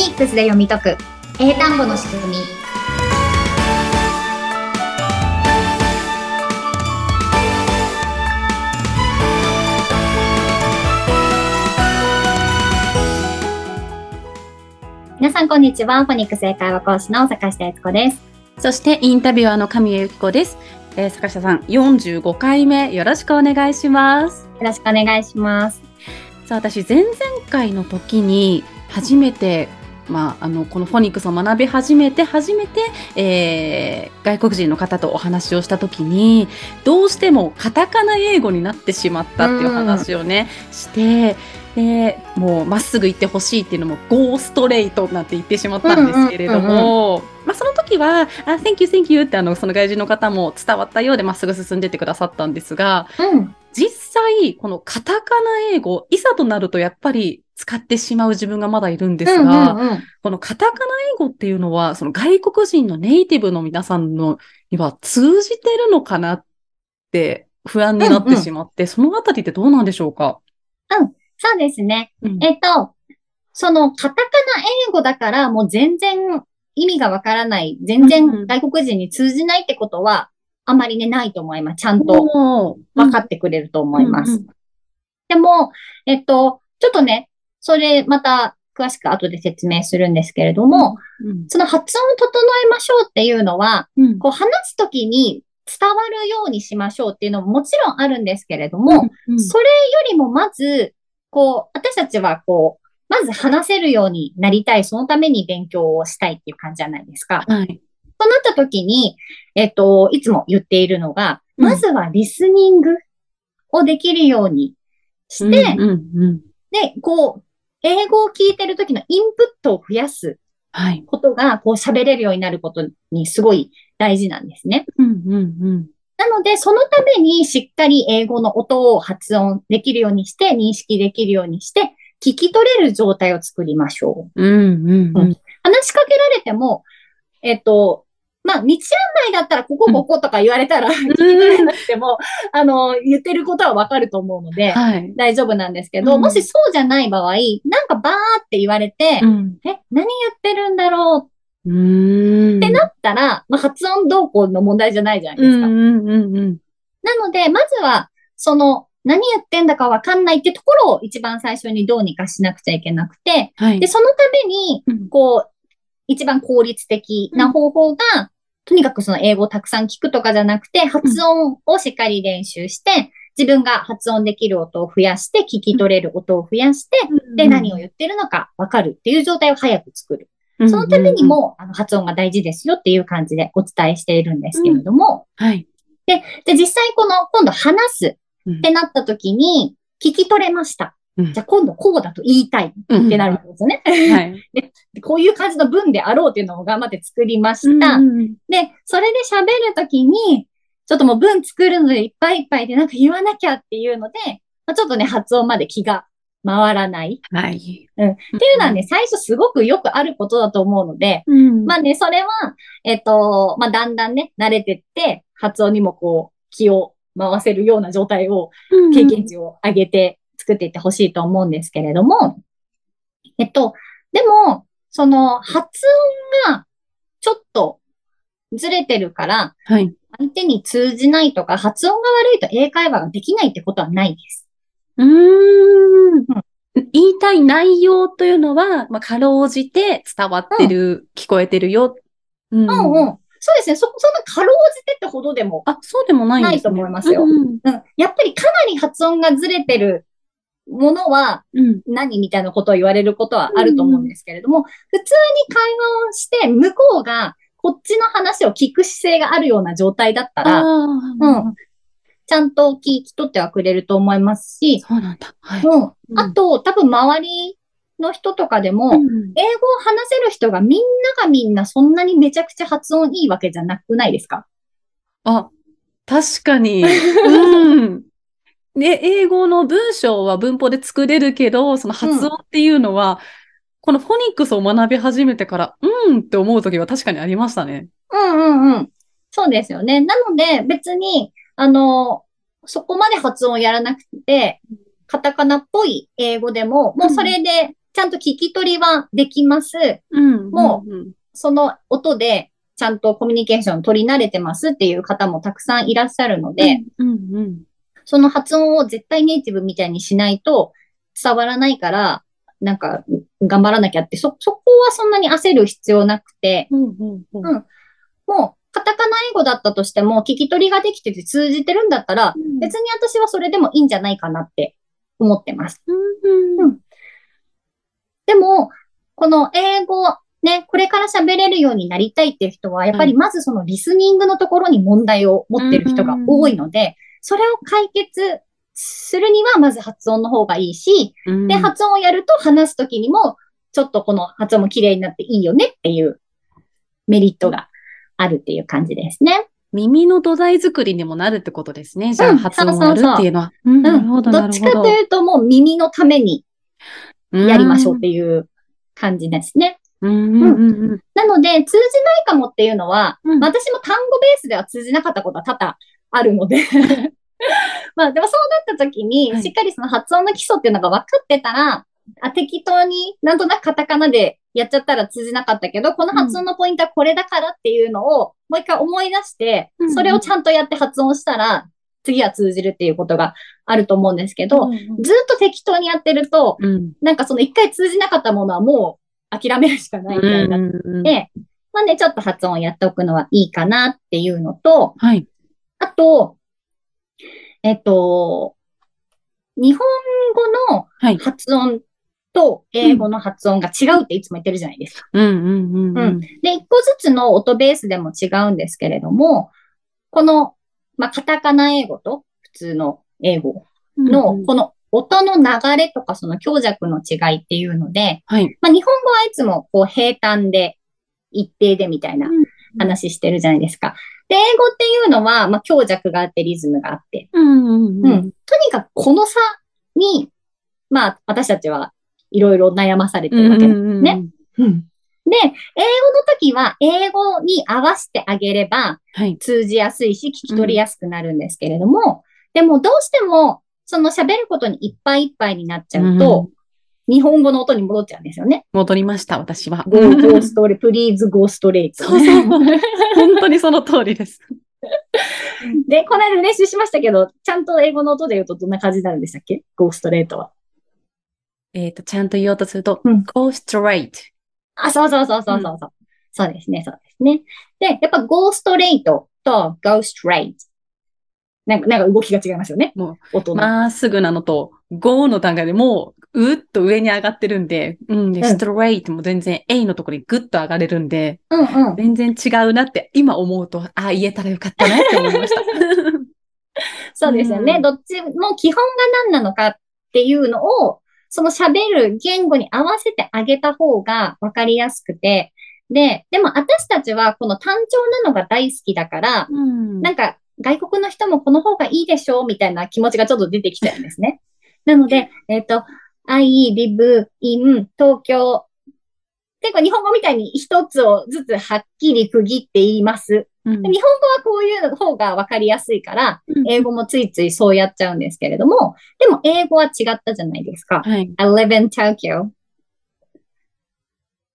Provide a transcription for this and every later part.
ニックスで読み解く。英単語の仕組み。皆さんこんにちは。フォニックス英会話講師の坂下悦子です。そしてインタビュアーの神谷由紀子です、えー、坂下さん45回目よろしくお願いします。よろしくお願いします。さあ私前々回の時に初めてまあ、あのこのフォニックスを学び始めて初めて、えー、外国人の方とお話をした時にどうしてもカタカナ英語になってしまったっていう話をね、してでもうまっすぐ行ってほしいっていうのもゴーストレートなんて言ってしまったんですけれども、まあ、その時は「あ Thank you, thank you」ってあのその外人の方も伝わったようでまっすぐ進んでってくださったんですが、うん、実際このカタカナ英語いざとなるとやっぱり使ってしまう自分がまだいるんですが、うんうんうん、このカタカナ英語っていうのは、その外国人のネイティブの皆さんのには通じてるのかなって不安になってしまって、うんうん、そのあたりってどうなんでしょうか？うん、そうですね。うん、えっと、そのカタカナ英語だからもう全然意味がわからない、全然外国人に通じないってことは、あまりね、ないと思います。ちゃんと分かってくれると思います。うんうん、でも、えっと、ちょっとね、それまた詳しく後で説明するんですけれども、うん、その発音を整えましょうっていうのは、うん、こう話すときに伝わるようにしましょうっていうのももちろんあるんですけれども、うんうん、それよりもまず、こう、私たちはこう、まず話せるようになりたい、そのために勉強をしたいっていう感じじゃないですか。はい。となった時に、えっと、いつも言っているのが、まずはリスニングをできるようにして、うんうんうん、で、こう、英語を聞いてる時のインプットを増やすことが、こう喋れるようになることにすごい大事なんですね。うんうんうん、なので、そのためにしっかり英語の音を発音できるようにして、認識できるようにして、聞き取れる状態を作りましょう。うんうんうん、話しかけられても、えっと、まあ、道案内だったら、ここ、こことか言われたら、聞き取れなくても、あの、言ってることはわかると思うので、はい、大丈夫なんですけど、うん、もしそうじゃない場合、なんかバーって言われて、うん、え、何言ってるんだろう？ってなったら、まあ、発音動向の問題じゃないじゃないですか。うんうんうんうん、なので、まずは、その、何言ってんだかわかんないってところを一番最初にどうにかしなくちゃいけなくて、はい、で、そのために、こう、一番効率的な方法が、うん、とにかくその英語をたくさん聞くとかじゃなくて、発音をしっかり練習して、自分が発音できる音を増やして、聞き取れる音を増やして、で、何を言ってるのかわかるっていう状態を早く作る。そのためにも、あの発音が大事ですよっていう感じでお伝えしているんですけれども、はい。で、で、実際この、今度話すってなった時に、聞き取れました。じゃあ今度こうだと言いたいってなるんですよね。はい、でこういう感じの文であろうっていうのを頑張って作りました。で、それで喋るときに、ちょっともう文作るのでいっぱいいっぱいでなんか言わなきゃっていうので、まあ、ちょっとね、発音まで気が回らない。はい。うん。っていうのはね、最初すごくよくあることだと思うので、うん、まあね、それは、えっと、まあだんだんね、慣れてって、発音にもこう、気を回せるような状態を、経験値を上げて作っていってほしいと思うんですけれども、えっと、でも、その発音がちょっとずれてるから、はい。相手に通じないとか、発音が悪いと英会話ができないってことはないです。うーん。言いたい内容というのは、まあ、かろうじて伝わってる、うん、聞こえてるよ。うん、うん、うん。そうですね。そ、そんなかろうじてってほどでも。あ、そうでもないないと思いますよ。うん、うん、やっぱりかなり発音がずれてるものは何みたいなことを言われることはあると思うんですけれども、普通に会話をして、向こうがこっちの話を聞く姿勢があるような状態だったら、うん、ちゃんと聞き取ってはくれると思いますし、そうなんだ。はい。うん。あと、多分周りの人とかでも、うん、英語を話せる人がみんながみんなそんなにめちゃくちゃ発音いいわけじゃなくないですかあ、確かに。うん。で、英語の文章は文法で作れるけど、その発音っていうのは、うん、このフォニックスを学び始めてから、うんって思う時は確かにありましたね。うんうんうん。そうですよね。なので、別に、あの、そこまで発音をやらなくて、カタカナっぽい英語でも、もうそれでちゃんと聞き取りはできます。うん。もうんうん、その音でちゃんとコミュニケーション取り慣れてますっていう方もたくさんいらっしゃるので、うんうん。その発音を絶対ネイティブみたいにしないと伝わらないから、なんか頑張らなきゃって、そ、そこはそんなに焦る必要なくて、うんうんうん。うん。もうカタカナ英語だったとしても聞き取りができてて通じてるんだったら、うん。別に私はそれでもいいんじゃないかなって思ってます。うんうん。でも、この英語、ね、これから喋れるようになりたいっていう人は、やっぱりまずそのリスニングのところに問題を持ってる人が多いので、それを解決するには、まず発音の方がいいし、うんで、発音をやると話すときにも、ちょっとこの発音も綺麗になっていいよねっていうメリットがあるっていう感じですね。耳の土台作りにもなるってことですね。じゃあ、うん発音をやるっていうのは。なるほど、どっちか。というと、もう耳のためにやりましょうっうんていう感じですね。うんうんうんうん。なので、通じないかもっていうのは、うん私も単語ベースでは通じなかったことは多々あるので。まあ、でもそうなった時に、はい。しっかりその発音の基礎っていうのが分かってたら、あ適当になんとなくカタカナでやっちゃったら通じなかったけど、この発音のポイントはこれだからっていうのをもう一回思い出してうん、それをちゃんとやって発音したら、次は通じるっていうことがあると思うんですけど、うんずっと適当にやってると、うん。なんかその一回通じなかったものはもう諦めるしかないみたいになっうんて、まあね、ちょっと発音をやっておくのはいいかなっていうのと、はい。あと、えっと、日本語のはい。発音と英語の発音が違うっていつも言ってるじゃないですか。うんうんうんううんん。で、一個ずつの音ベースでも違うんですけれども、この、まあ、カタカナ英語と普通の英語の、この音の流れとかその強弱の違いっていうので、はい。まあ、日本語はいつもこう平坦で一定でみたいな話してるじゃないですか。で、英語っていうのは、まあ、強弱があってリズムがあって、うんうんううんん。とにかくこの差に、まあ、私たちはいろいろ悩まされてるわけですね。うんで、英語の時は英語に合わせてあげればはい。通じやすいし聞き取りやすくなるんですけれども、でもどうしてもその喋ることにいっぱいいっぱいになっちゃうと、日本語の音に戻っちゃうんですよね。戻りました、私は。go, go straight, please go straight. そうそう。本当にその通りです。で、この間練習しましたけど、ちゃんと英語の音で言うとどんな感じになるんでしたっけ ?go straight は。えっと、ちゃんと言おうとすると、うん go straight。あ、そうそうそうそうそうそう。そうですね、そうですね。で、やっぱ go straight と go straight。なんか、なんか動きが違いますよね。も音の。まっすぐなのと、go の段階でもう、うっと上に上がってるんで、うん、で、うん straight も全然 A のところにグッと上がれるんで、うんうん。全然違うなって、今思うと、あ、言えたらよかったなって思いました。そうですよね。うんどっちも基本が何なのかっていうのを、その喋る言語に合わせてあげた方が分かりやすくて、で、でも私たちはこの単調なのが大好きだから、うんなんか外国の人もこの方がいいでしょうみたいな気持ちがちょっと出てきちゃうんですね。なので、えっ、と、I live in 東京。結構日本語みたいに一つをずつはっきり区切って言います。うんで日本語はこういう方がわかりやすいから、英語もついついそうやっちゃうんですけれども、でも英語は違ったじゃないですか。はい。I live in Tokyo.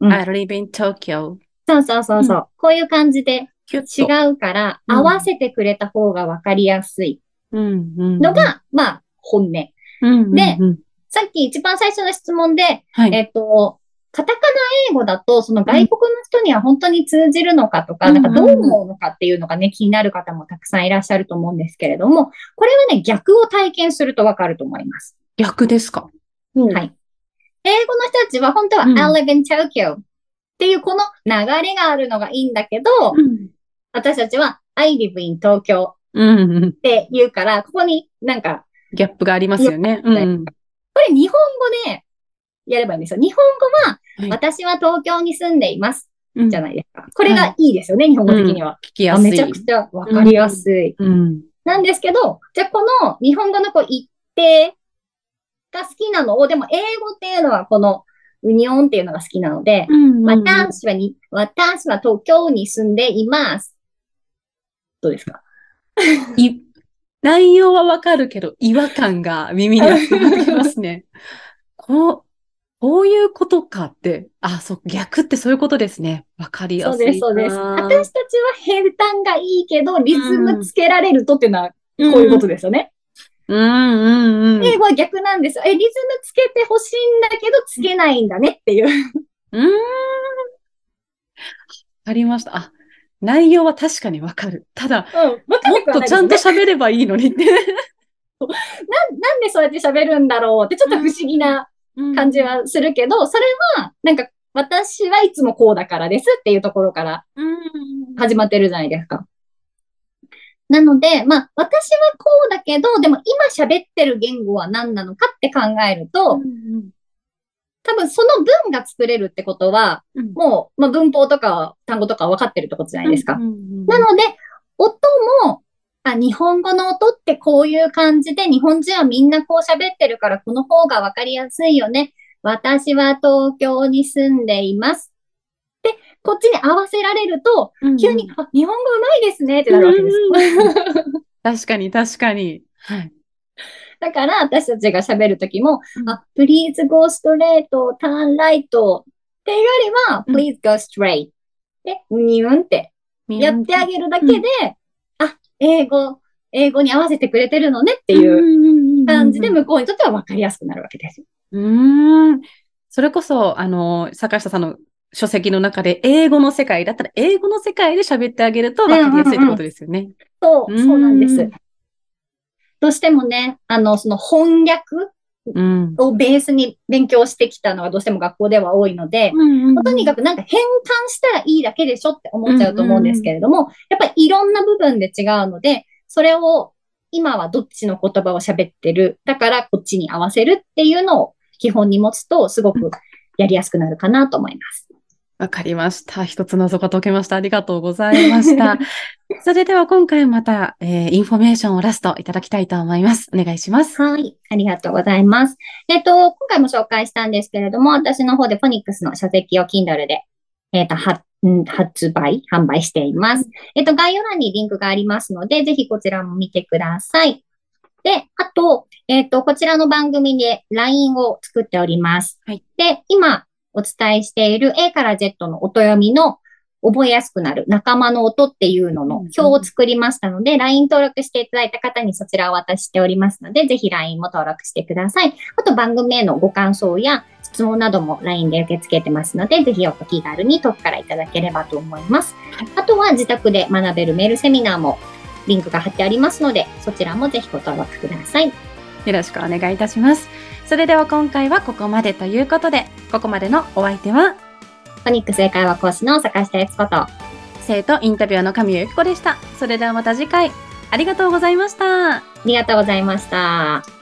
うん I live in Tokyo. そうそうそうそう。こういう感じで。違うから、うん合わせてくれた方がわかりやすいのが、まあ、本音。でうんさっき一番最初の質問で、はい。えっと、カタカナ英語だと、その外国の人には本当に通じるのかとか、うんなんかどう思うのかっていうのがね、気になる方もたくさんいらっしゃると思うんですけれども、これはね、逆を体験するとわかると思います。逆ですか？はい。英語の人たちは本当は、うん I live in Tokyo っていうこの流れがあるのがいいんだけど、うん。私たちは I live in Tokyo っうんうん。て言うから、ここになんか、ギャップがありますよね。うん。これ日本語でやればいいんですよ。日本語は、はい私は東京に住んでいます。うんじゃないですか。これがいいですよね、日本語的には。聞きやすい。あめちゃくちゃわかりやすい。うん。なんですけど、じゃあこの日本語のこう一定が好きなのを、でも英語っていうのはこのウニオンっていうのが好きなので、うんうんうん私はに、私は東京に住んでいます。どうですか？い内容はわかるけど、違和感が耳には伝わってきますね。こう、こういうことかって、あ、そう、逆ってそういうことですね。わかりやすいそうです、そうです。な私たちは平坦がいいけど、リズムつけられるとっていうのは、こういうことですよね。うんうんうん。英語は逆なんですよ。え、リズムつけてほしいんだけど、つけないんだねっていう。うーん。わかりました。あ、内容は確かにわかる。ただ、うん。もっとちゃんとしゃ喋ればいいのにって。なんでそうやって喋るんだろうって、ちょっと不思議な感じはするけど、それは、なんか、私はいつもこうだからですっていうところからうん。始まってるじゃないですか。なので、まあ、私はこうだけど、でも今喋ってる言語は何なのかって考えると、多分その文が作れるってことは、うんもう、まあ、文法とか単語とか分かってるってことじゃないですか。うんうんなので、音も、あ、日本語の音ってこういう感じで、日本人はみんなこう喋ってるから、この方がわかりやすいよね。私は東京に住んでいます。で、こっちに合わせられると、うん急に、あ、日本語うまいですねってなるわけです。確かに、確かに。はい。だから、私たちが喋るときも、うん。あ、please go straight, turn right っていうよりは、うん。please go straight で、ニュンってやってあげるだけで、あ、英語、英語に合わせてくれてるのねっていうう感じで、ん向こうにとっては分かりやすくなるわけです。うーん。それこそ、あの、坂下さんの書籍の中で、英語の世界だったら、英語の世界で喋ってあげると分かりやすいってことですよね。そう、うん。そうなんです。どうしてもね、あの、その翻訳うん。をベースに勉強してきたのがどうしても学校では多いので、とにかくなんか変換したらいいだけでしょって思っちゃうと思うんですけれども、やっぱりいろんな部分で違うので、それを今はどっちの言葉を喋ってる、だからこっちに合わせるっていうのを基本に持つとすごくやりやすくなるかなと思います。わかりました。一つ謎が解けました。ありがとうございました。それでは今回また、えーインフォメーションをラストいただきたいと思います。お願いします。はい。ありがとうございます。えっと、今回も紹介したんですけれども、私の方でフォニックスの書籍を Kindle で、えっと、はん発売、販売しています。えっと、概要欄にリンクがありますので、ぜひこちらも見てください。で、あと、えっと、こちらの番組で LINE を作っております。はいで、今お伝えしている A から Z の音読みの覚えやすくなる仲間の音っていうのの表を作りましたので、LINE 登録していただいた方にそちらをお渡ししておりますので、ぜひ LINE も登録してください。あと番組へのご感想や質問なども LINE で受け付けてますので、ぜひお気軽に遠くからいただければと思います。あとは自宅で学べるメールセミナーもリンクが貼ってありますので、そちらもぜひご登録ください。よろしくお願いいたします。それでは今回はここまでということで、ここまでのお相手は、フォニックス英会話講師の坂下悦子と、生徒インタビュアーの神谷由紀子でした。それではまた次回、ありがとうございました。ありがとうございました。